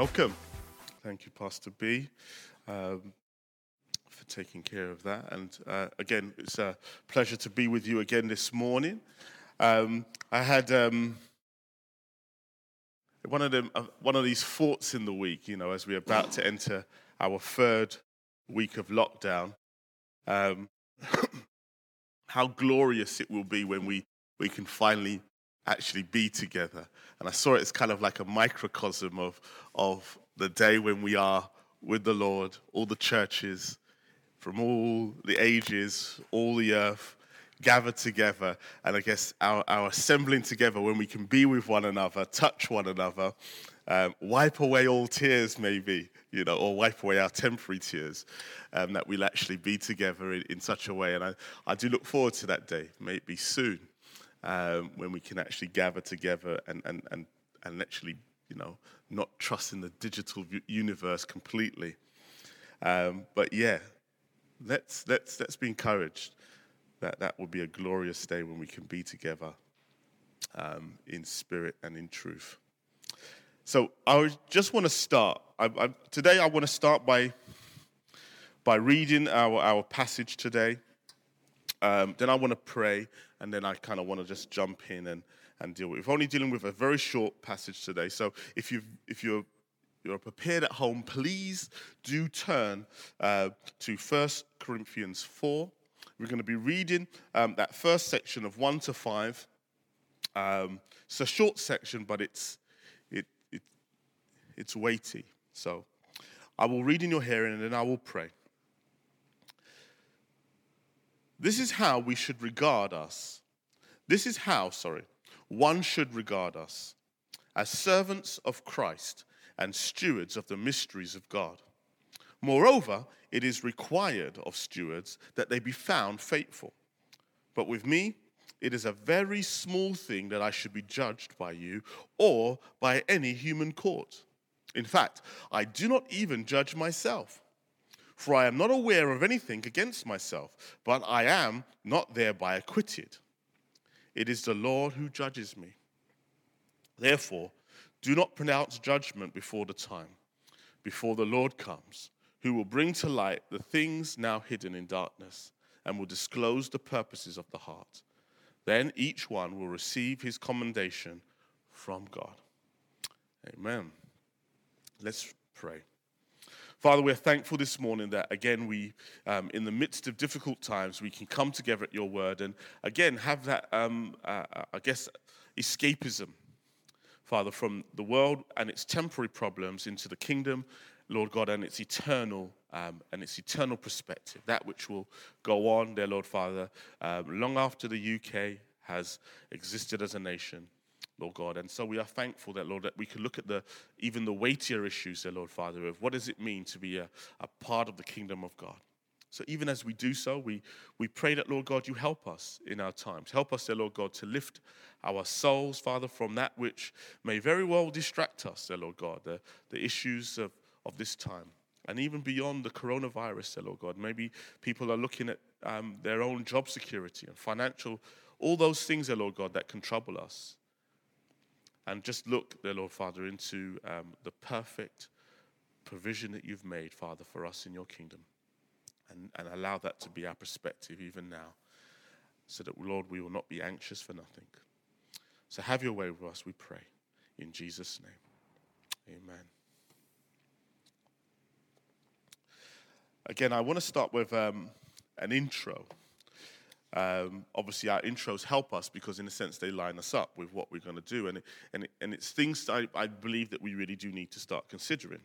welcome. Thank you, Pastor B, um, for taking care of that. And uh, again, it's a pleasure to be with you again this morning. Um, I had um, one of them, uh, one of these thoughts in the week. You know, as we're about to enter our third week of lockdown, um, how glorious it will be when we we can finally actually be together. And I saw it as kind of like a microcosm of, of the day when we are with the Lord, all the churches from all the ages, all the earth gathered together. And I guess our, our assembling together when we can be with one another, touch one another, um, wipe away all tears, maybe, you know, or wipe away our temporary tears, um, that we'll actually be together in, in such a way. And I, I do look forward to that day, maybe soon um, when we can actually gather together and, and, and, and actually, you know, not trust in the digital universe completely. Um, but yeah, let's, let's, let's be encouraged that that will be a glorious day when we can be together um, in spirit and in truth. So I just want to start. I, I, today I want to start by, by reading our, our passage today. Um, then I want to pray, and then I kind of want to just jump in and, and deal with. We're only dealing with a very short passage today, so if you if you're you're prepared at home, please do turn uh, to 1 Corinthians 4. We're going to be reading um, that first section of 1 to 5. Um, it's a short section, but it's, it, it, it's weighty. So I will read in your hearing and then I will pray. This is how we should regard us. This is how, sorry, one should regard us as servants of Christ and stewards of the mysteries of God. Moreover, it is required of stewards that they be found faithful. But with me, it is a very small thing that I should be judged by you or by any human court. In fact, I do not even judge myself. For I am not aware of anything against myself, but I am not thereby acquitted. It is the Lord who judges me. Therefore, do not pronounce judgment before the time, before the Lord comes, who will bring to light the things now hidden in darkness and will disclose the purposes of the heart. Then each one will receive his commendation from God. Amen. Let's pray. Father, we're thankful this morning that, again, we, um, in the midst of difficult times, we can come together at your word and, again, have that, um, uh, I guess, escapism, Father, from the world and its temporary problems into the kingdom, Lord God, and its eternal um, and its eternal perspective, that which will go on, dear Lord Father, um, long after the UK has existed as a nation. Lord God. And so we are thankful that, Lord, that we can look at the even the weightier issues, there, Lord Father, of what does it mean to be a, a part of the kingdom of God. So even as we do so, we, we pray that, Lord God, you help us in our times. Help us, dear Lord God, to lift our souls, Father, from that which may very well distract us, dear Lord God, the, the issues of, of this time. And even beyond the coronavirus, dear Lord God, maybe people are looking at um, their own job security and financial, all those things, dear Lord God, that can trouble us and just look, dear Lord Father, into um, the perfect provision that you've made, Father, for us in your kingdom. And, and allow that to be our perspective even now, so that, Lord, we will not be anxious for nothing. So have your way with us, we pray. In Jesus' name, amen. Again, I want to start with um, an intro. Um, obviously, our intros help us because, in a sense, they line us up with what we're going to do. And, it, and, it, and it's things I, I believe that we really do need to start considering.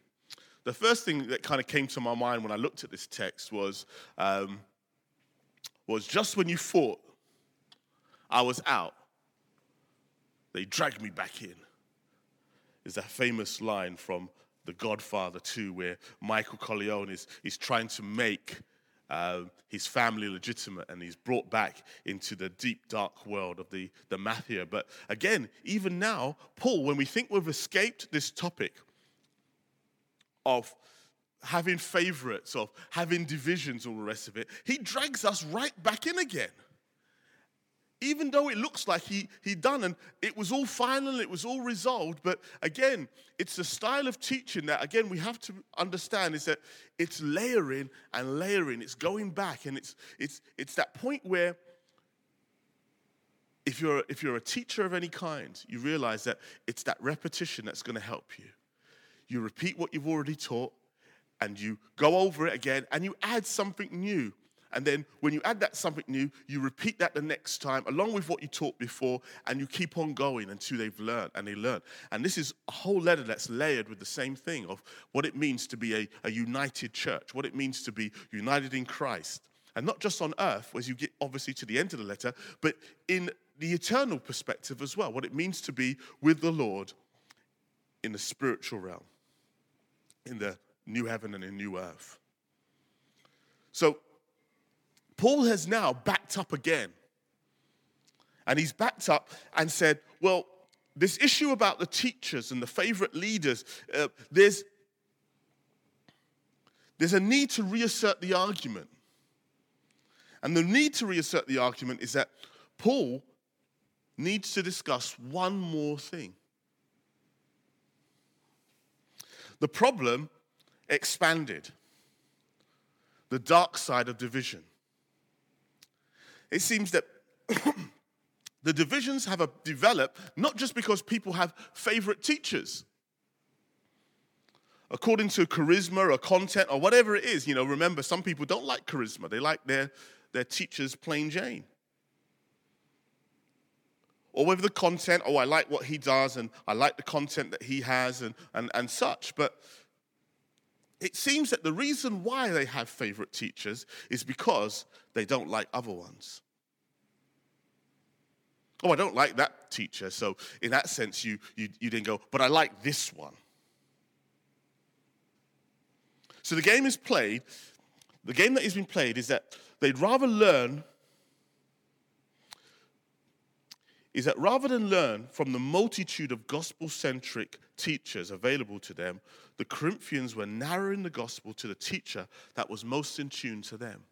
The first thing that kind of came to my mind when I looked at this text was, um, was just when you thought I was out, they dragged me back in. Is that famous line from The Godfather 2 where Michael Corleone is, is trying to make uh, his family legitimate and he's brought back into the deep, dark world of the, the mafia. But again, even now, Paul, when we think we've escaped this topic of having favorites, of having divisions, all the rest of it, he drags us right back in again. Even though it looks like he he done and it was all final it was all resolved but again it's a style of teaching that again we have to understand is that it's layering and layering. It's going back and it's it's it's that point where if you're if you're a teacher of any kind you realize that it's that repetition that's going to help you. You repeat what you've already taught and you go over it again and you add something new and then when you add that something new, you repeat that the next time, along with what you taught before, and you keep on going until they've learned and they learn. And this is a whole letter that's layered with the same thing of what it means to be a, a united church, what it means to be united in Christ. And not just on earth, as you get obviously to the end of the letter, but in the eternal perspective as well, what it means to be with the Lord in the spiritual realm, in the new heaven and a new earth. So Paul has now backed up again. And he's backed up and said, well, this issue about the teachers and the favorite leaders, uh, there's, there's a need to reassert the argument. And the need to reassert the argument is that Paul needs to discuss one more thing. The problem expanded, the dark side of division it seems that the divisions have developed not just because people have favorite teachers. According to charisma or content or whatever it is, you know, remember, some people don't like charisma, they like their, their teachers plain Jane. Or whether the content, oh, I like what he does and I like the content that he has and, and, and such. But it seems that the reason why they have favorite teachers is because they don't like other ones. Oh, I don't like that teacher. So, in that sense, you, you, you didn't go, but I like this one. So, the game is played. The game that is being played is that they'd rather learn, is that rather than learn from the multitude of gospel centric teachers available to them, the Corinthians were narrowing the gospel to the teacher that was most in tune to them.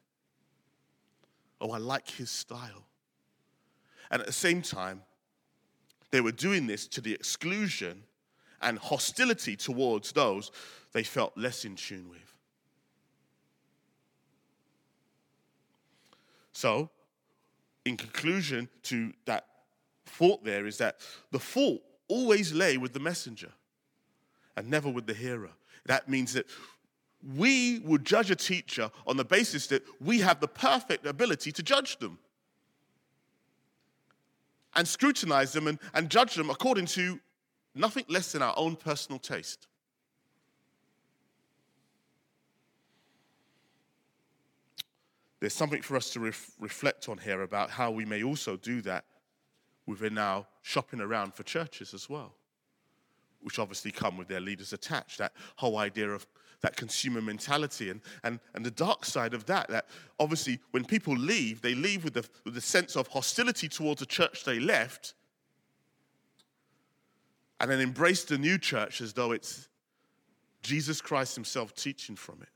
Oh, I like his style. And at the same time, they were doing this to the exclusion and hostility towards those they felt less in tune with. So, in conclusion to that fault, there is that the fault always lay with the messenger and never with the hearer. That means that we would judge a teacher on the basis that we have the perfect ability to judge them and scrutinize them and, and judge them according to nothing less than our own personal taste. There's something for us to ref- reflect on here about how we may also do that within our shopping around for churches as well, which obviously come with their leaders attached. That whole idea of that consumer mentality and, and, and the dark side of that, that obviously when people leave, they leave with the, with the sense of hostility towards the church they left and then embrace the new church as though it's Jesus Christ himself teaching from it.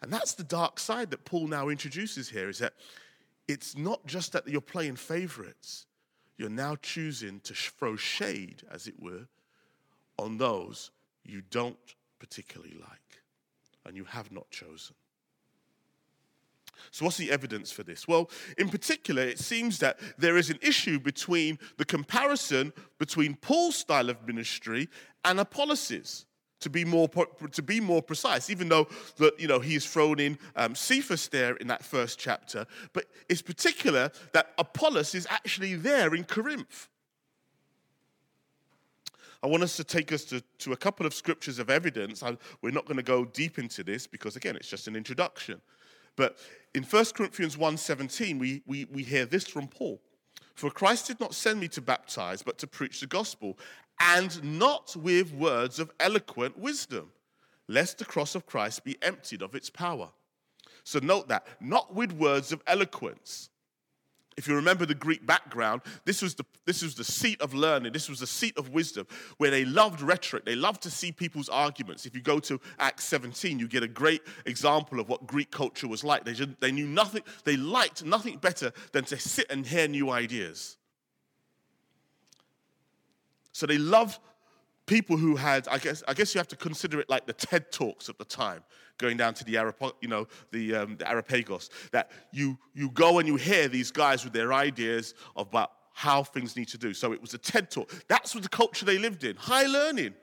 And that's the dark side that Paul now introduces here is that it's not just that you're playing favorites, you're now choosing to throw shade, as it were, on those you don't particularly like and you have not chosen. So, what's the evidence for this? Well, in particular, it seems that there is an issue between the comparison between Paul's style of ministry and Apollos' to be more to be more precise. Even though that you know he is thrown in um, Cephas there in that first chapter, but it's particular that Apollos is actually there in Corinth. I want us to take us to, to a couple of scriptures of evidence. I, we're not going to go deep into this because, again, it's just an introduction. But in 1 Corinthians 1.17, we, we, we hear this from Paul. For Christ did not send me to baptize, but to preach the gospel, and not with words of eloquent wisdom, lest the cross of Christ be emptied of its power. So note that, not with words of eloquence. If you remember the Greek background, this was the, this was the seat of learning, this was the seat of wisdom, where they loved rhetoric. They loved to see people's arguments. If you go to Acts 17, you get a great example of what Greek culture was like. They, they knew nothing, they liked nothing better than to sit and hear new ideas. So they loved people who had, I guess, I guess you have to consider it like the TED Talks of the time, going down to the, Arap- you know, the, um, the Areopagus, that you, you go and you hear these guys with their ideas about how things need to do. So it was a TED Talk. That's what the culture they lived in, high learning.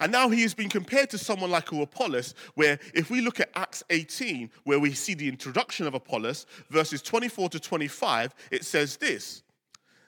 And now he has been compared to someone like Apollos, where if we look at Acts 18, where we see the introduction of Apollos, verses 24 to 25, it says this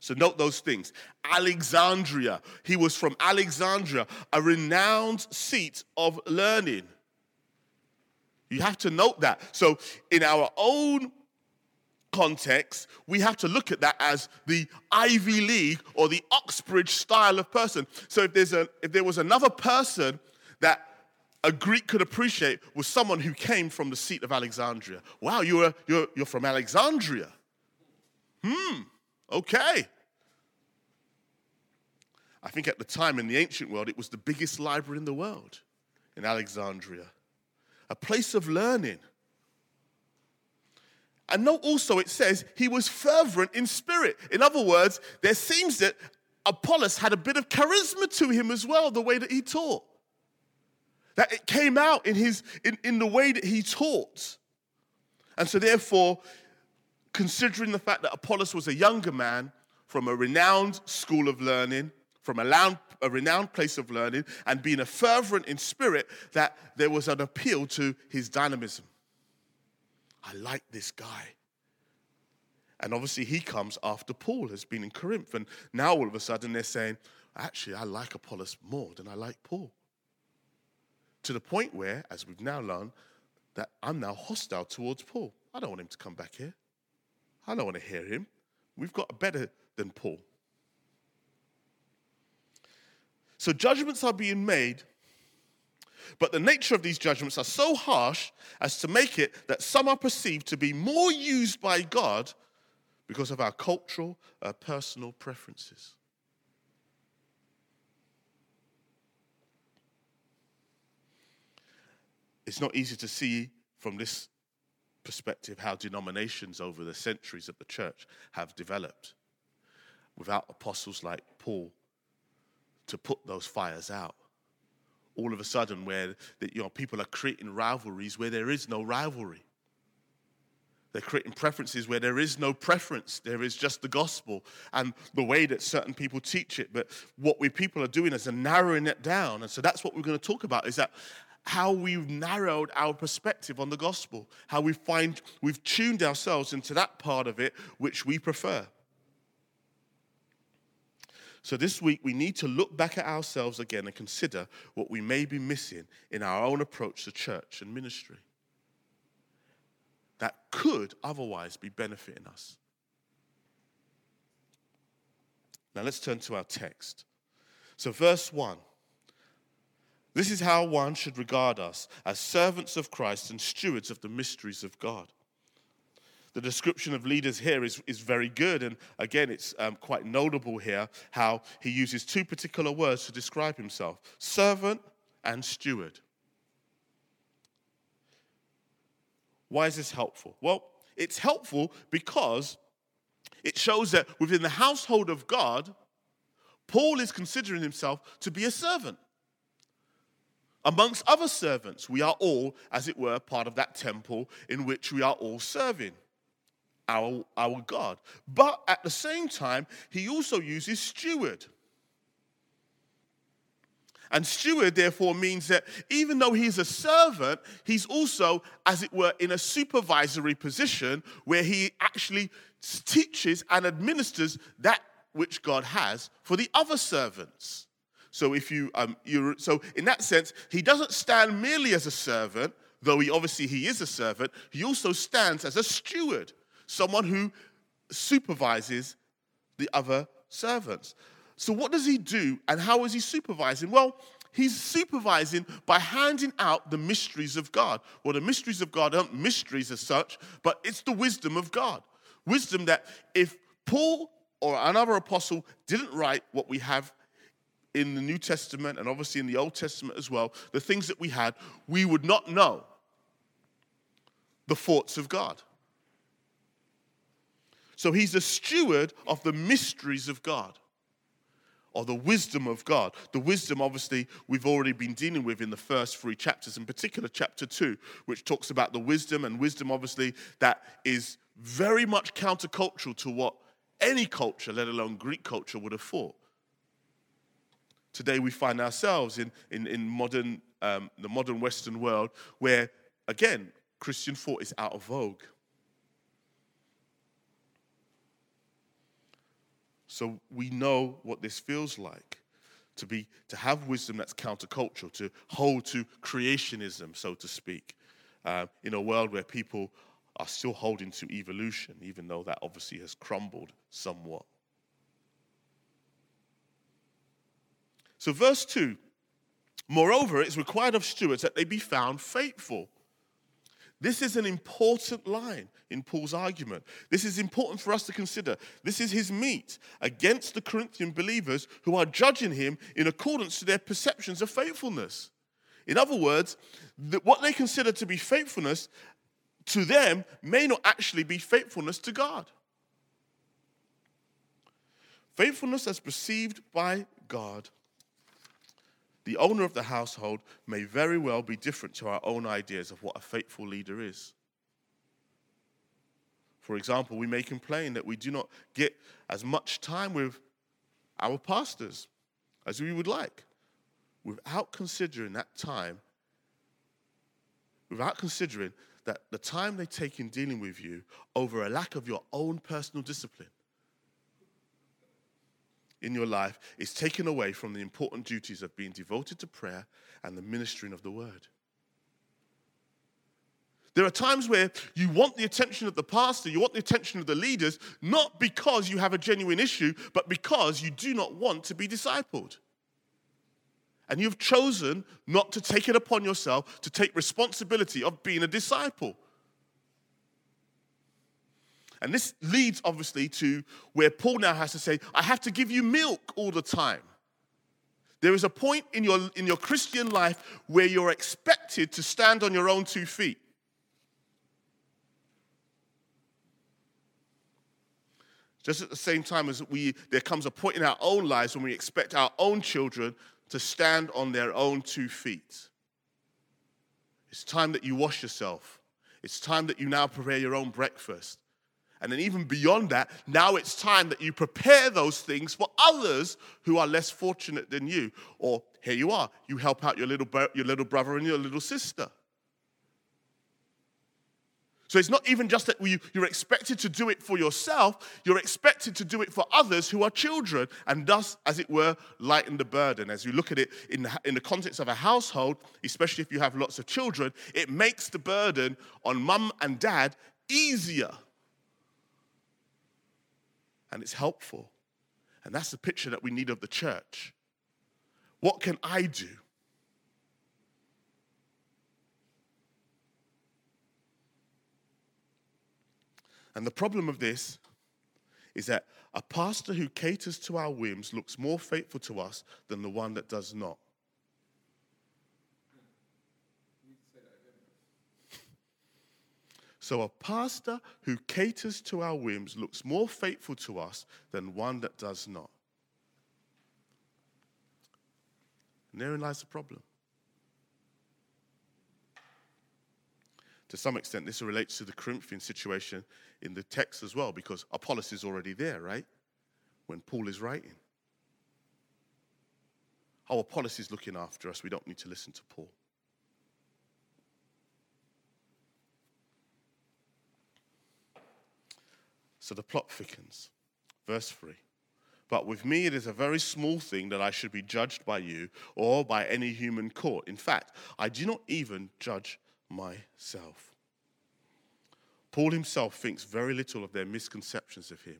So note those things. Alexandria. He was from Alexandria, a renowned seat of learning. You have to note that. So in our own context, we have to look at that as the Ivy League or the Oxbridge style of person. So if there's a if there was another person that a Greek could appreciate was someone who came from the seat of Alexandria. Wow, you're, you're, you're from Alexandria. Hmm, okay. I think at the time in the ancient world, it was the biggest library in the world in Alexandria, a place of learning. And note also it says he was fervent in spirit. In other words, there seems that Apollos had a bit of charisma to him as well, the way that he taught. That it came out in, his, in, in the way that he taught. And so, therefore, considering the fact that Apollos was a younger man from a renowned school of learning, from a, a renowned place of learning and being a fervent in spirit that there was an appeal to his dynamism. I like this guy. And obviously, he comes after Paul has been in Corinth. And now all of a sudden, they're saying, actually, I like Apollos more than I like Paul. To the point where, as we've now learned, that I'm now hostile towards Paul. I don't want him to come back here. I don't want to hear him. We've got better than Paul. So judgments are being made, but the nature of these judgments are so harsh as to make it that some are perceived to be more used by God because of our cultural, uh, personal preferences. It's not easy to see from this perspective how denominations over the centuries of the church have developed without apostles like Paul to put those fires out. All of a sudden, where the, you know, people are creating rivalries where there is no rivalry. They're creating preferences where there is no preference. There is just the gospel and the way that certain people teach it. But what we people are doing is narrowing it down. And so that's what we're going to talk about is that how we've narrowed our perspective on the gospel, how we find we've tuned ourselves into that part of it which we prefer. So this week, we need to look back at ourselves again and consider what we may be missing in our own approach to church and ministry that could otherwise be benefiting us. Now let's turn to our text. So, verse 1 this is how one should regard us as servants of Christ and stewards of the mysteries of God the description of leaders here is, is very good. And again, it's um, quite notable here how he uses two particular words to describe himself servant and steward. Why is this helpful? Well, it's helpful because it shows that within the household of God, Paul is considering himself to be a servant. Amongst other servants, we are all, as it were, part of that temple in which we are all serving our, our God. But at the same time, he also uses steward. And steward, therefore, means that even though he's a servant, he's also, as it were, in a supervisory position where he actually teaches and administers that which God has for the other servants. So if you, um, you so in that sense, he doesn't stand merely as a servant, though he obviously he is a servant. He also stands as a steward, someone who supervises the other servants. So what does he do, and how is he supervising? Well, he's supervising by handing out the mysteries of God. Well, the mysteries of God aren't mysteries as such, but it's the wisdom of God. Wisdom that if Paul or another apostle didn't write what we have in the New Testament and obviously in the Old Testament as well, the things that we had, we would not know the thoughts of God. So he's a steward of the mysteries of God or the wisdom of God. The wisdom, obviously, we've already been dealing with in the first three chapters, in particular, chapter two, which talks about the wisdom, and wisdom, obviously, that is very much countercultural to what any culture, let alone Greek culture, would have thought. Today, we find ourselves in, in, in modern, um, the modern Western world where, again, Christian thought is out of vogue. So we know what this feels like to be to have wisdom that's countercultural, to hold to creationism, so to speak, uh, in a world where people are still holding to evolution, even though that obviously has crumbled somewhat. So, verse 2 Moreover, it's required of stewards that they be found faithful. This is an important line in Paul's argument. This is important for us to consider. This is his meat against the Corinthian believers who are judging him in accordance to their perceptions of faithfulness. In other words, what they consider to be faithfulness to them may not actually be faithfulness to God. Faithfulness as perceived by God the owner of the household may very well be different to our own ideas of what a faithful leader is. For example, we may complain that we do not get as much time with our pastors as we would like without considering that time, without considering that the time they take in dealing with you over a lack of your own personal discipline in your life is taken away from the important duties of being devoted to prayer and the ministering of the word. There are times where you want the attention of the pastor, you want the attention of the leaders, not because you have a genuine issue, but because you do not want to be discipled. And you've chosen not to take it upon yourself to take responsibility of being a disciple. And this leads obviously to where Paul now has to say, I have to give you milk all the time. There is a point in your, in your Christian life where you're expected to stand on your own two feet. Just at the same time as we, there comes a point in our own lives when we expect our own children to stand on their own two feet. It's time that you wash yourself. It's time that you now prepare your own breakfast. And then, even beyond that, now it's time that you prepare those things for others who are less fortunate than you. Or here you are, you help out your little, your little brother and your little sister. So it's not even just that you're expected to do it for yourself, you're expected to do it for others who are children, and thus, as it were, lighten the burden. As you look at it in the, in the context of a household, especially if you have lots of children, it makes the burden on mum and dad easier and it's helpful. And that's the picture that we need of the church. What can I do? And the problem of this is that a pastor who caters to our whims looks more faithful to us than the one that does not. So a pastor who caters to our whims looks more faithful to us than one that does not. And therein lies the problem. To some extent, this relates to the Corinthian situation in the text as well, because Apollos is already there, right? When Paul is writing. How Apollos is looking after us, we don't need to listen to Paul. So the plot thickens. Verse 3 But with me, it is a very small thing that I should be judged by you or by any human court. In fact, I do not even judge myself. Paul himself thinks very little of their misconceptions of him.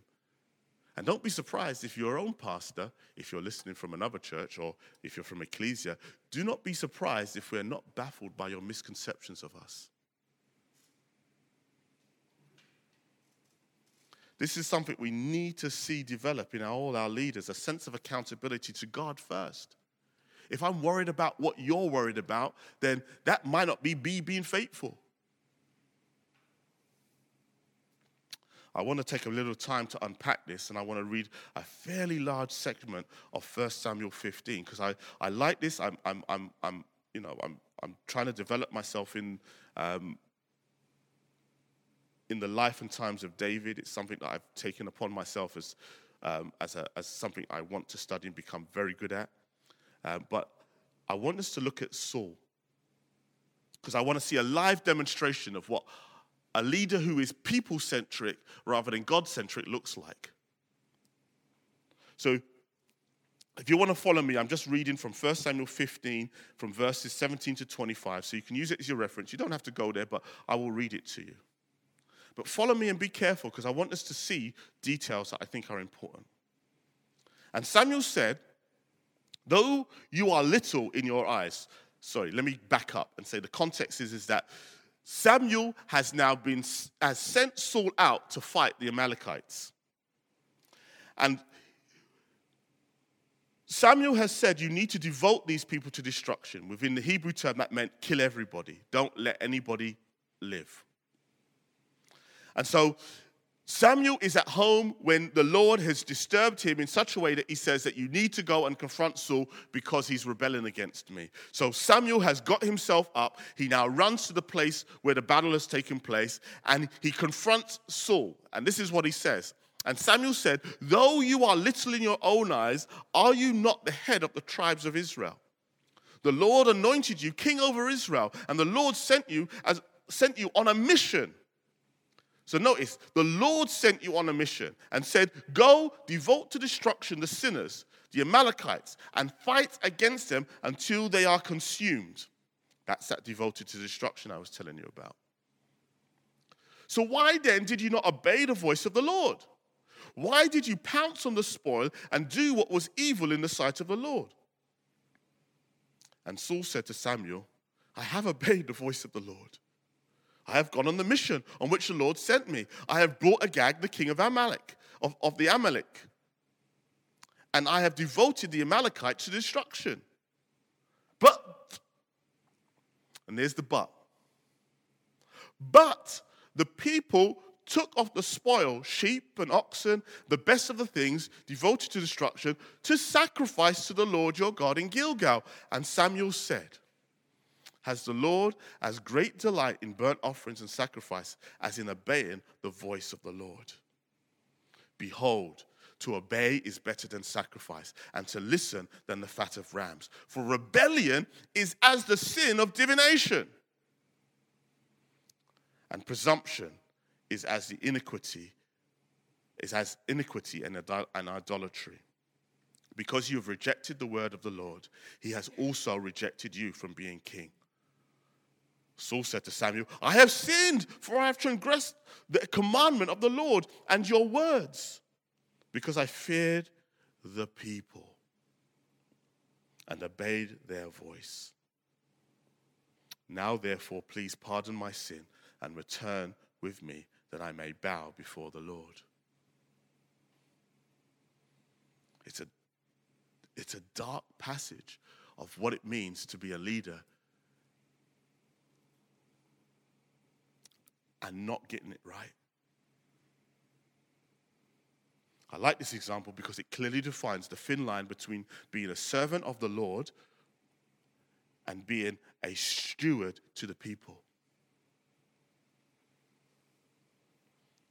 And don't be surprised if your own pastor, if you're listening from another church or if you're from Ecclesia, do not be surprised if we're not baffled by your misconceptions of us. This is something we need to see develop in all our leaders a sense of accountability to God first. If I'm worried about what you're worried about, then that might not be me being faithful. I want to take a little time to unpack this, and I want to read a fairly large segment of 1 Samuel 15 because I, I like this. I'm, I'm, I'm, I'm, you know, I'm, I'm trying to develop myself in, um, in the life and times of David. It's something that I've taken upon myself as, um, as, a, as something I want to study and become very good at. Uh, but I want us to look at Saul because I want to see a live demonstration of what a leader who is people centric rather than God centric looks like. So, if you want to follow me, I'm just reading from 1 Samuel 15, from verses 17 to 25. So you can use it as your reference. You don't have to go there, but I will read it to you. But follow me and be careful because I want us to see details that I think are important. And Samuel said, Though you are little in your eyes, sorry, let me back up and say the context is, is that Samuel has now been has sent Saul out to fight the Amalekites. And Samuel has said you need to devote these people to destruction. Within the Hebrew term, that meant kill everybody. Don't let anybody live. And so Samuel is at home when the Lord has disturbed him in such a way that he says that you need to go and confront Saul because he's rebelling against me. So Samuel has got himself up. He now runs to the place where the battle has taken place and he confronts Saul. And this is what he says. And Samuel said, Though you are little in your own eyes, are you not the head of the tribes of Israel? The Lord anointed you king over Israel, and the Lord sent you as sent you on a mission so notice, the Lord sent you on a mission and said, Go devote to destruction the sinners, the Amalekites, and fight against them until they are consumed. That's that devoted to destruction I was telling you about. So, why then did you not obey the voice of the Lord? Why did you pounce on the spoil and do what was evil in the sight of the Lord? And Saul said to Samuel, I have obeyed the voice of the Lord. I have gone on the mission on which the Lord sent me. I have brought Agag, the king of Amalek, of, of the Amalek. And I have devoted the Amalekites to destruction. But, and there's the but. But the people took off the spoil, sheep and oxen, the best of the things devoted to destruction, to sacrifice to the Lord your God in Gilgal. And Samuel said, has the Lord as great delight in burnt offerings and sacrifice as in obeying the voice of the Lord. Behold, to obey is better than sacrifice, and to listen than the fat of rams. For rebellion is as the sin of divination, and presumption is as the iniquity, is as iniquity and, and idolatry. Because you have rejected the word of the Lord, he has also rejected you from being king. Saul said to Samuel, I have sinned, for I have transgressed the commandment of the Lord and your words, because I feared the people and obeyed their voice. Now, therefore, please pardon my sin and return with me that I may bow before the Lord. It's a, it's a dark passage of what it means to be a leader and not getting it right. I like this example because it clearly defines the thin line between being a servant of the Lord and being a steward to the people.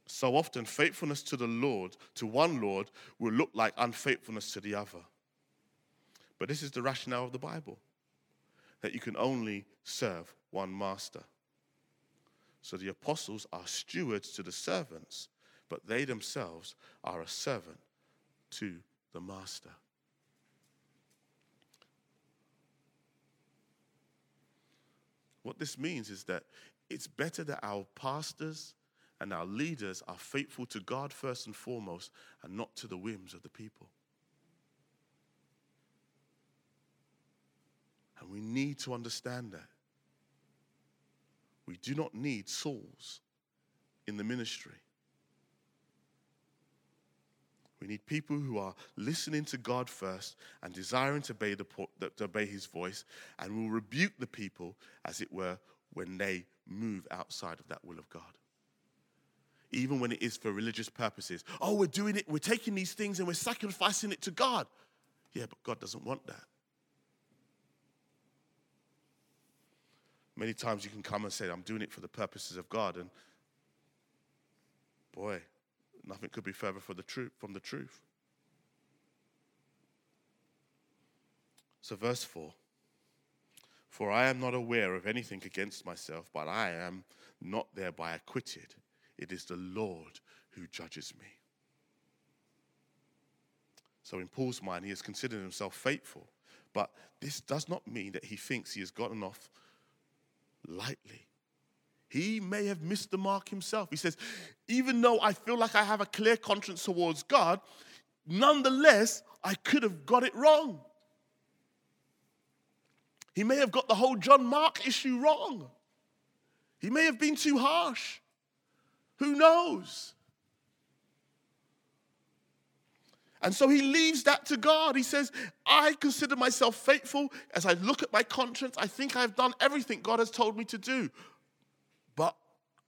So often, faithfulness to the Lord, to one Lord, will look like unfaithfulness to the other. But this is the rationale of the Bible that you can only serve one master. So the apostles are stewards to the servants, but they themselves are a servant to the master. What this means is that it's better that our pastors and our leaders are faithful to God first and foremost and not to the whims of the people. And we need to understand that. We do not need Sauls in the ministry. We need people who are listening to God first and desiring to obey, the, to obey His voice and will rebuke the people, as it were, when they move outside of that will of God. Even when it is for religious purposes. Oh, we're doing it, we're taking these things and we're sacrificing it to God. Yeah, but God doesn't want that. Many times you can come and say, I'm doing it for the purposes of God. And boy, nothing could be further from the truth, from the truth. So, verse 4 For I am not aware of anything against myself, but I am not thereby acquitted. It is the Lord who judges me. So, in Paul's mind, he has considered himself faithful, but this does not mean that he thinks he has gotten off lightly. He may have missed the mark himself. He says, even though I feel like I have a clear conscience towards God, nonetheless, I could have got it wrong. He may have got the whole John Mark issue wrong. He may have been too harsh. Who knows? And so he leaves that to God. He says, I consider myself faithful. As I look at my conscience, I think I've done everything God has told me to do. But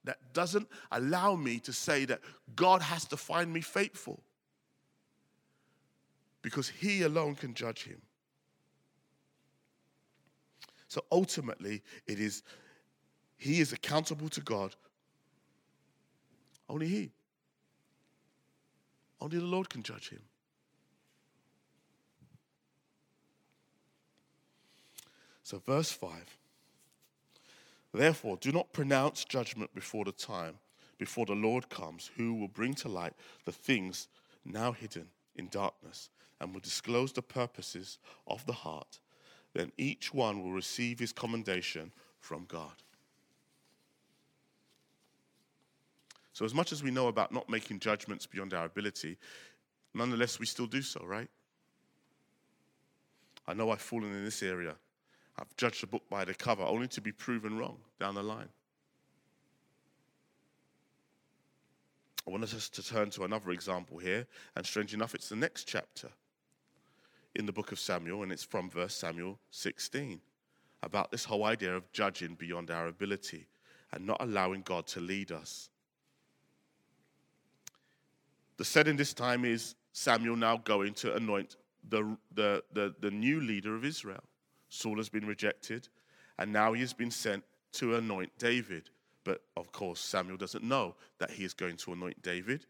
that doesn't allow me to say that God has to find me faithful. Because he alone can judge him. So ultimately, it is he is accountable to God. Only he. Only the Lord can judge him. So, verse 5 Therefore, do not pronounce judgment before the time, before the Lord comes, who will bring to light the things now hidden in darkness and will disclose the purposes of the heart. Then each one will receive his commendation from God. So, as much as we know about not making judgments beyond our ability, nonetheless, we still do so, right? I know I've fallen in this area. I've judged a book by the cover only to be proven wrong down the line. I want us to turn to another example here, and strange enough, it's the next chapter in the book of Samuel, and it's from verse Samuel 16 about this whole idea of judging beyond our ability and not allowing God to lead us. The setting this time is Samuel now going to anoint the, the, the, the new leader of Israel. Saul has been rejected, and now he has been sent to anoint David. But of course, Samuel doesn't know that he is going to anoint David.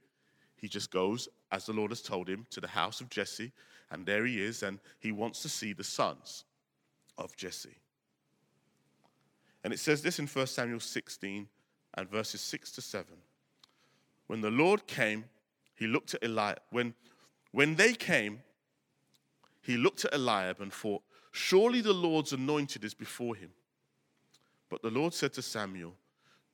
He just goes, as the Lord has told him, to the house of Jesse, and there he is, and he wants to see the sons of Jesse. And it says this in 1 Samuel 16 and verses 6 to 7. When the Lord came, he looked at Eliab. When, when they came, he looked at Eliab and thought, Surely the Lord's anointed is before him. But the Lord said to Samuel,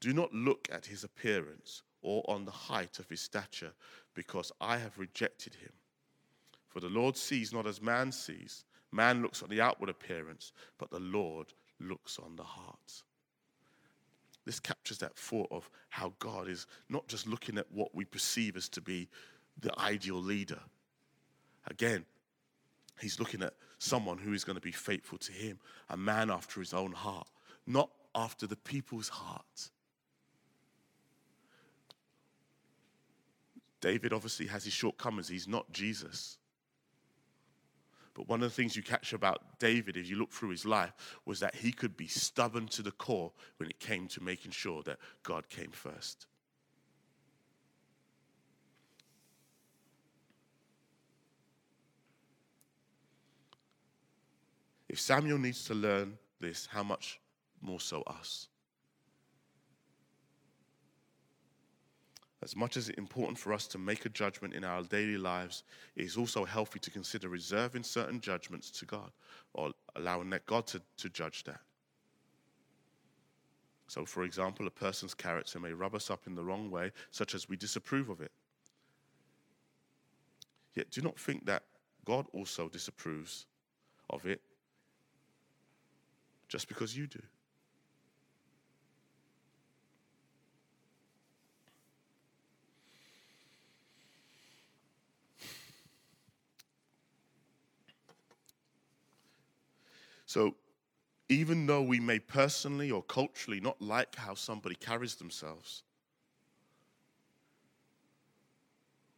Do not look at his appearance or on the height of his stature, because I have rejected him. For the Lord sees not as man sees. Man looks on the outward appearance, but the Lord looks on the heart. This captures that thought of how God is not just looking at what we perceive as to be the ideal leader. Again, He's looking at someone who is going to be faithful to him, a man after his own heart, not after the people's heart. David obviously has his shortcomings. He's not Jesus. But one of the things you catch about David, if you look through his life, was that he could be stubborn to the core when it came to making sure that God came first. If Samuel needs to learn this, how much more so us? as much as it's important for us to make a judgment in our daily lives, it is also healthy to consider reserving certain judgments to God or allowing that God to, to judge that. So, for example, a person's character may rub us up in the wrong way, such as we disapprove of it. Yet do not think that God also disapproves of it just because you do. So, even though we may personally or culturally not like how somebody carries themselves,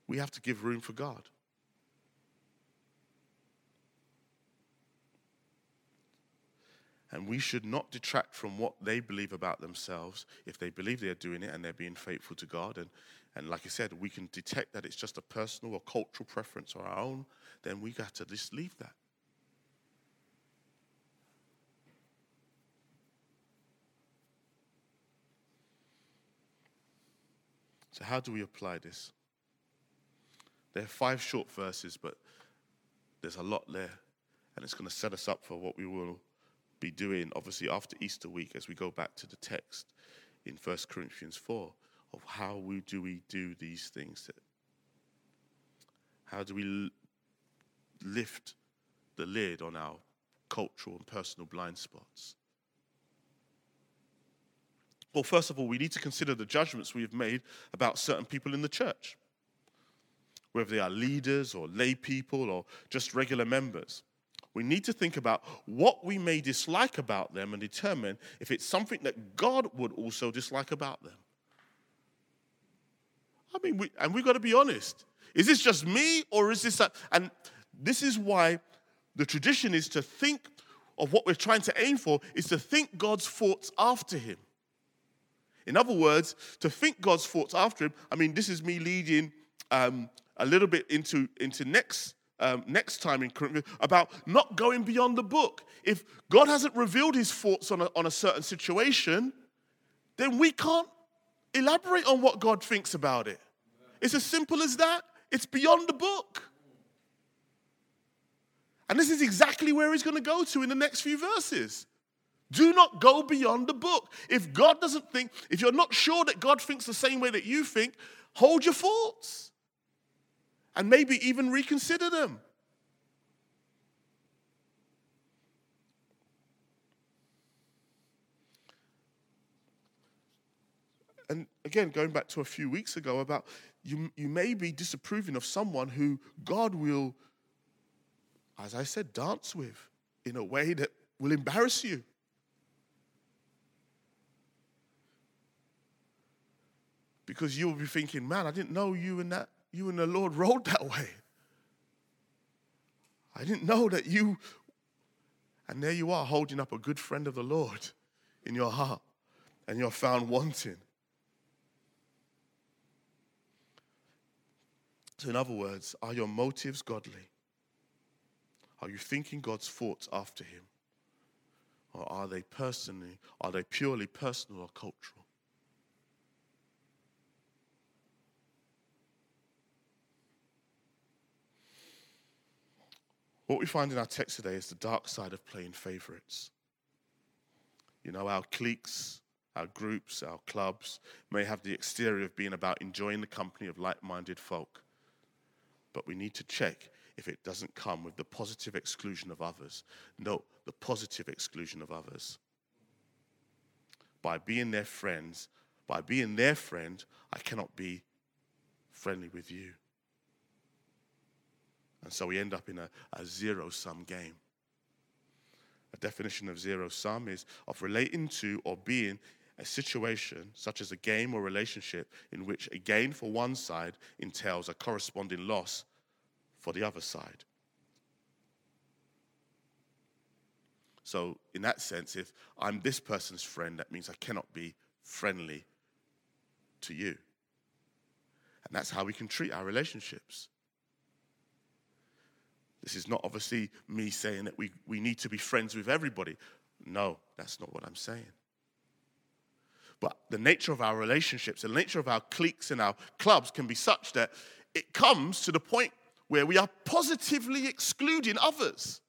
we have to give room for God. And we should not detract from what they believe about themselves if they believe they're doing it and they're being faithful to God. And, and like I said, we can detect that it's just a personal or cultural preference or our own, then we got to just leave that. So, how do we apply this? There are five short verses, but there's a lot there, and it's going to set us up for what we will be doing, obviously, after Easter week as we go back to the text in 1 Corinthians 4 of how we, do we do these things. That, how do we lift the lid on our cultural and personal blind spots? Well, first of all, we need to consider the judgments we have made about certain people in the church, whether they are leaders or lay people or just regular members. We need to think about what we may dislike about them and determine if it's something that God would also dislike about them. I mean, we, and we've got to be honest. Is this just me or is this, a, and this is why the tradition is to think of what we're trying to aim for is to think God's thoughts after him. In other words, to think God's thoughts after him, I mean, this is me leading um, a little bit into, into next, um, next time in Corinthians about not going beyond the book. If God hasn't revealed his thoughts on a, on a certain situation, then we can't elaborate on what God thinks about it. It's as simple as that. It's beyond the book. And this is exactly where he's going to go to in the next few verses. Do not go beyond the book. If God doesn't think, if you're not sure that God thinks the same way that you think, hold your thoughts and maybe even reconsider them. And again, going back to a few weeks ago about you, you may be disapproving of someone who God will, as I said, dance with in a way that will embarrass you. Because you'll be thinking, man, I didn't know you and that you and the Lord rode that way. I didn't know that you and there you are holding up a good friend of the Lord in your heart and you're found wanting. So, in other words, are your motives godly? Are you thinking God's thoughts after Him? Or are they personally, are they purely personal or cultural? What we find in our text today is the dark side of playing favorites. You know, our cliques, our groups, our clubs may have the exterior of being about enjoying the company of like minded folk. But we need to check if it doesn't come with the positive exclusion of others. No, the positive exclusion of others. By being their friends, by being their friend, I cannot be friendly with you. And so we end up in a, a zero sum game. A definition of zero sum is of relating to or being a situation, such as a game or relationship, in which a gain for one side entails a corresponding loss for the other side. So, in that sense, if I'm this person's friend, that means I cannot be friendly to you. And that's how we can treat our relationships. This is not obviously me saying that we, we need to be friends with everybody. No, that's not what I'm saying. But the nature of our relationships, the nature of our cliques and our clubs can be such that it comes to the point where we are positively excluding others.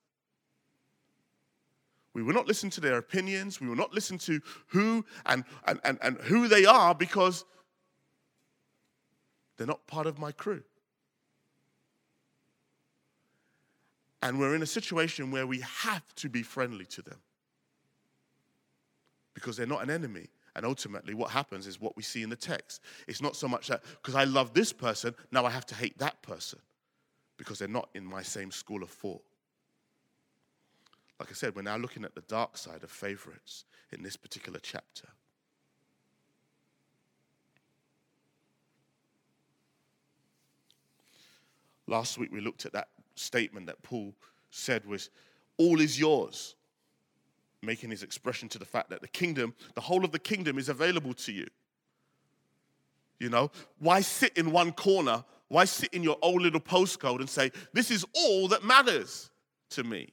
We will not listen to their opinions. We will not listen to who and, and, and, and who they are because they're not part of my crew. And we're in a situation where we have to be friendly to them because they're not an enemy. And ultimately, what happens is what we see in the text. It's not so much that because I love this person, now I have to hate that person because they're not in my same school of thought. Like I said, we're now looking at the dark side of favorites in this particular chapter. Last week we looked at that statement that Paul said was, All is yours, making his expression to the fact that the kingdom, the whole of the kingdom is available to you. You know, why sit in one corner? Why sit in your old little postcode and say, This is all that matters to me?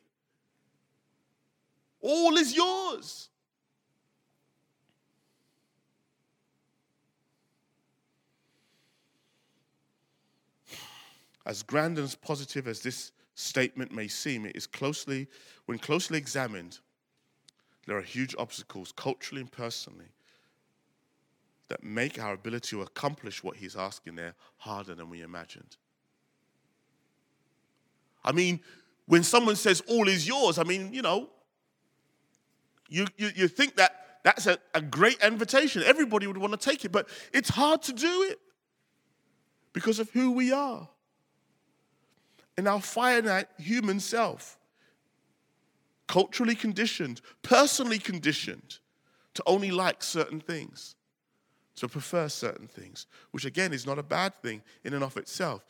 All is yours. As grand and as positive as this statement may seem, it is closely, when closely examined, there are huge obstacles, culturally and personally, that make our ability to accomplish what he's asking there harder than we imagined. I mean, when someone says all is yours, I mean, you know, you, you, you think that that's a, a great invitation. Everybody would want to take it, but it's hard to do it because of who we are in our finite human self, culturally conditioned, personally conditioned to only like certain things, to prefer certain things, which again is not a bad thing in and of itself,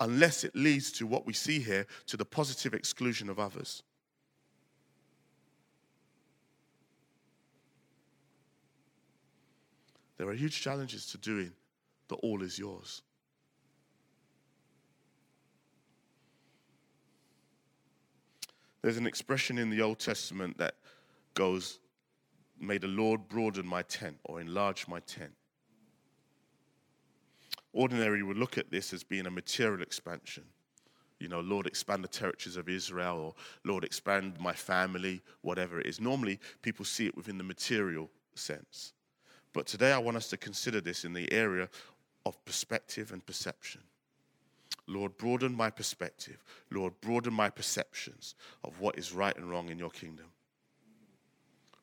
unless it leads to what we see here to the positive exclusion of others. There are huge challenges to doing the all is yours. There's an expression in the Old Testament that goes, May the Lord broaden my tent or enlarge my tent. Ordinary would look at this as being a material expansion. You know, Lord, expand the territories of Israel, or Lord, expand my family, whatever it is. Normally, people see it within the material sense. But today, I want us to consider this in the area of perspective and perception. Lord, broaden my perspective. Lord, broaden my perceptions of what is right and wrong in your kingdom.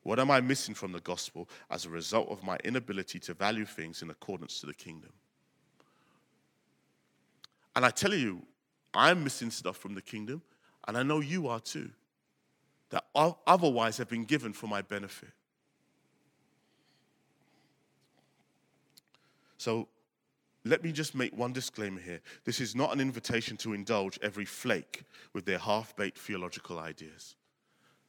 What am I missing from the gospel as a result of my inability to value things in accordance to the kingdom? And I tell you, I'm missing stuff from the kingdom, and I know you are too, that otherwise have been given for my benefit. So let me just make one disclaimer here. This is not an invitation to indulge every flake with their half baked theological ideas.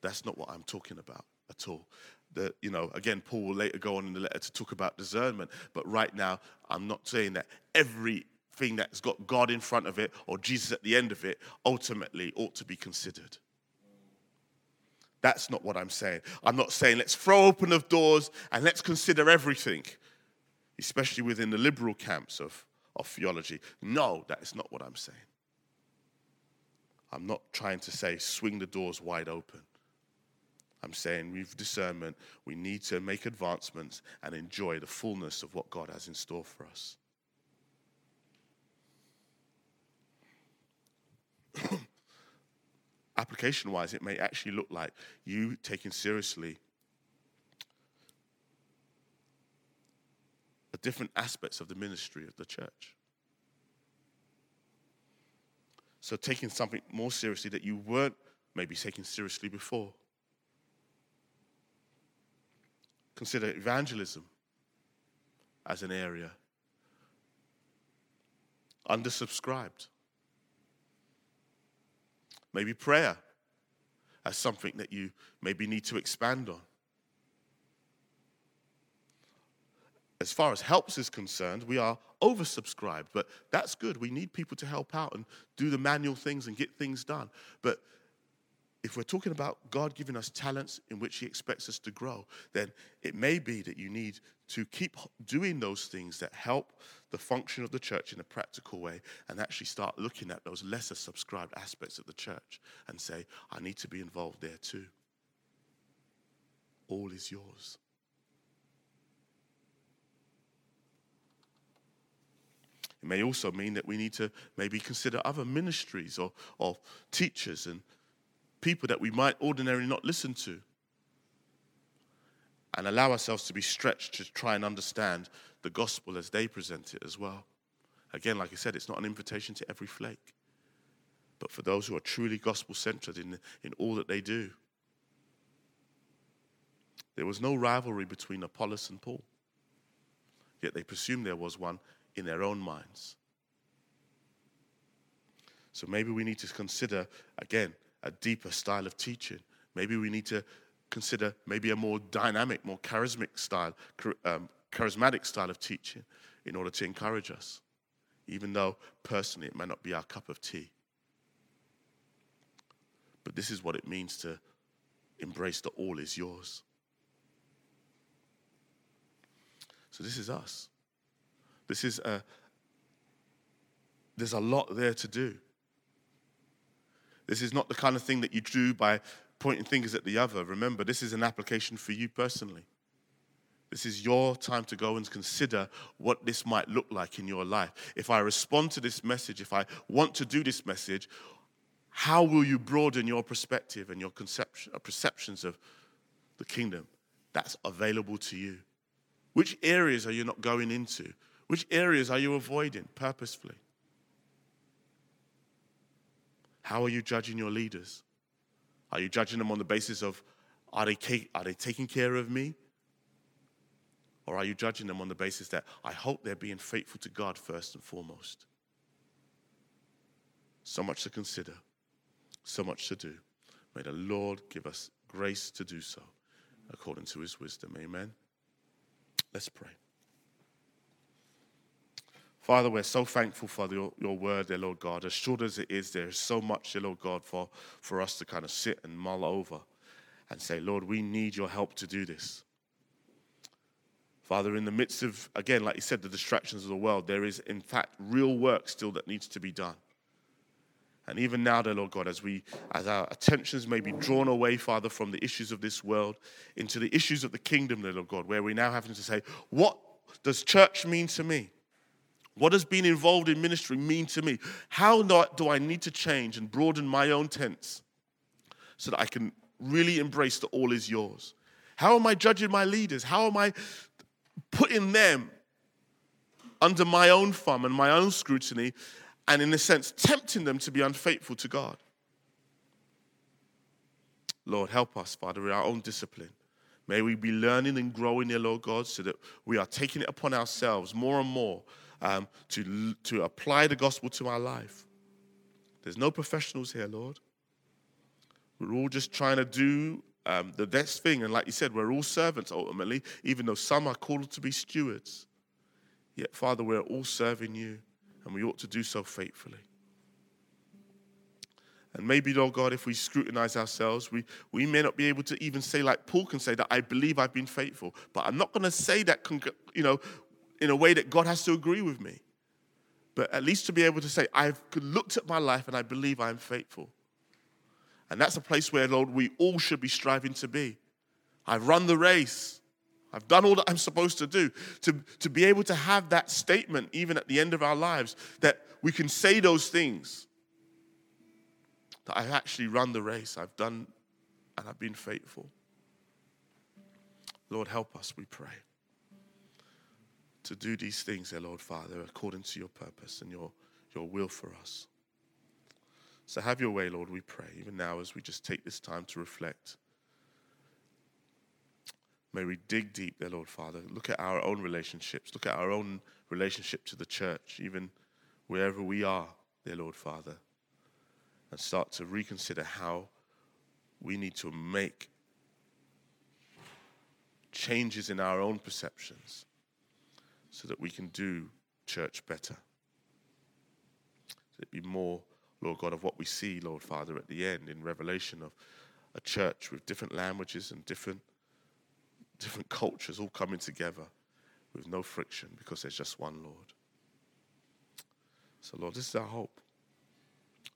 That's not what I'm talking about at all. The, you know, again, Paul will later go on in the letter to talk about discernment, but right now, I'm not saying that everything that's got God in front of it or Jesus at the end of it ultimately ought to be considered. That's not what I'm saying. I'm not saying let's throw open the doors and let's consider everything especially within the liberal camps of, of theology. No, that is not what I'm saying. I'm not trying to say swing the doors wide open. I'm saying with discernment, we need to make advancements and enjoy the fullness of what God has in store for us. Application wise, it may actually look like you taking seriously different aspects of the ministry of the church. So, taking something more seriously that you weren't maybe taking seriously before. Consider evangelism as an area. Undersubscribed. Maybe prayer as something that you maybe need to expand on. As far as helps is concerned, we are oversubscribed, but that's good. We need people to help out and do the manual things and get things done. But if we're talking about God giving us talents in which He expects us to grow, then it may be that you need to keep doing those things that help the function of the church in a practical way and actually start looking at those lesser subscribed aspects of the church and say, I need to be involved there too. All is yours. It may also mean that we need to maybe consider other ministries or, or teachers and people that we might ordinarily not listen to and allow ourselves to be stretched to try and understand the gospel as they present it as well. Again, like I said, it's not an invitation to every flake, but for those who are truly gospel centered in, in all that they do. There was no rivalry between Apollos and Paul, yet they presumed there was one in their own minds. So maybe we need to consider, again, a deeper style of teaching. Maybe we need to consider maybe a more dynamic, more charismatic style, um, charismatic style of teaching in order to encourage us, even though personally it may not be our cup of tea. But this is what it means to embrace the all is yours. So this is us. This is a, there's a lot there to do. This is not the kind of thing that you do by pointing fingers at the other. Remember, this is an application for you personally. This is your time to go and consider what this might look like in your life. If I respond to this message, if I want to do this message, how will you broaden your perspective and your conception, uh, perceptions of the kingdom that's available to you? Which areas are you not going into? Which areas are you avoiding purposefully? How are you judging your leaders? Are you judging them on the basis of are they, are they taking care of me? Or are you judging them on the basis that I hope they're being faithful to God first and foremost? So much to consider, so much to do. May the Lord give us grace to do so according to his wisdom. Amen. Let's pray. Father, we're so thankful for your, word, dear Lord God. As short as it is, there is so much, dear Lord God, for, for us to kind of sit and mull over and say, Lord, we need your help to do this. Father, in the midst of, again, like you said, the distractions of the world, there is, in fact, real work still that needs to be done. And even now, dear Lord God, as we as our attentions may be drawn away, Father, from the issues of this world into the issues of the kingdom, dear Lord God, where we're now having to say, what does church mean to me? What does being involved in ministry mean to me? How do I need to change and broaden my own tents so that I can really embrace that all is yours? How am I judging my leaders? How am I putting them under my own thumb and my own scrutiny and, in a sense, tempting them to be unfaithful to God? Lord, help us, Father, in our own discipline. May we be learning and growing, dear Lord God, so that we are taking it upon ourselves more and more um, to, to apply the gospel to our life. There's no professionals here, Lord. We're all just trying to do um, the best thing. And like you said, we're all servants ultimately, even though some are called to be stewards. Yet, Father, we're all serving you, and we ought to do so faithfully. And maybe, Lord God, if we scrutinize ourselves, we, we may not be able to even say, like Paul can say, that I believe I've been faithful. But I'm not going to say that, you know, in a way that God has to agree with me. But at least to be able to say, I've looked at my life and I believe I'm faithful. And that's a place where, Lord, we all should be striving to be. I've run the race. I've done all that I'm supposed to do. To, to be able to have that statement, even at the end of our lives, that we can say those things. That I've actually run the race. I've done and I've been faithful. Lord, help us, we pray to do these things, dear Lord Father, according to your purpose and your, your will for us. So have your way, Lord, we pray, even now as we just take this time to reflect. May we dig deep there, Lord Father. Look at our own relationships. Look at our own relationship to the church, even wherever we are, dear Lord Father. And start to reconsider how we need to make changes in our own perceptions so that we can do church better. So it be more Lord God, of what we see, Lord Father, at the end in Revelation of a church with different languages and different, different cultures all coming together with no friction because there's just one Lord. So, Lord, this is our hope.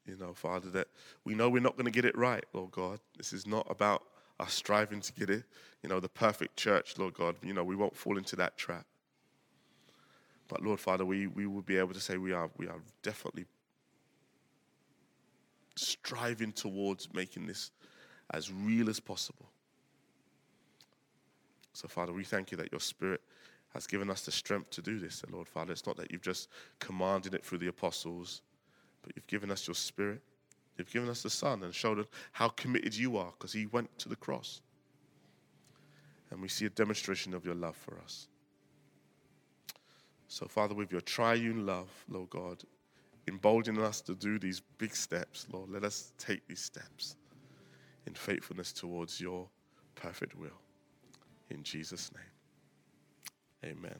You know, Father, that we know we're not going to get it right, Lord God. This is not about us striving to get it, you know, the perfect church, Lord God. You know, we won't fall into that trap. But Lord Father, we, we will be able to say we are we are definitely striving towards making this as real as possible. So, Father, we thank you that your Spirit has given us the strength to do this. Lord, Father, it's not that you've just commanded it through the apostles, but you've given us your Spirit. You've given us the Son and showed us how committed you are because he went to the cross. And we see a demonstration of your love for us. So, Father, with your triune love, Lord God, emboldening us to do these big steps, Lord, let us take these steps in faithfulness towards your perfect will. In Jesus' name, amen.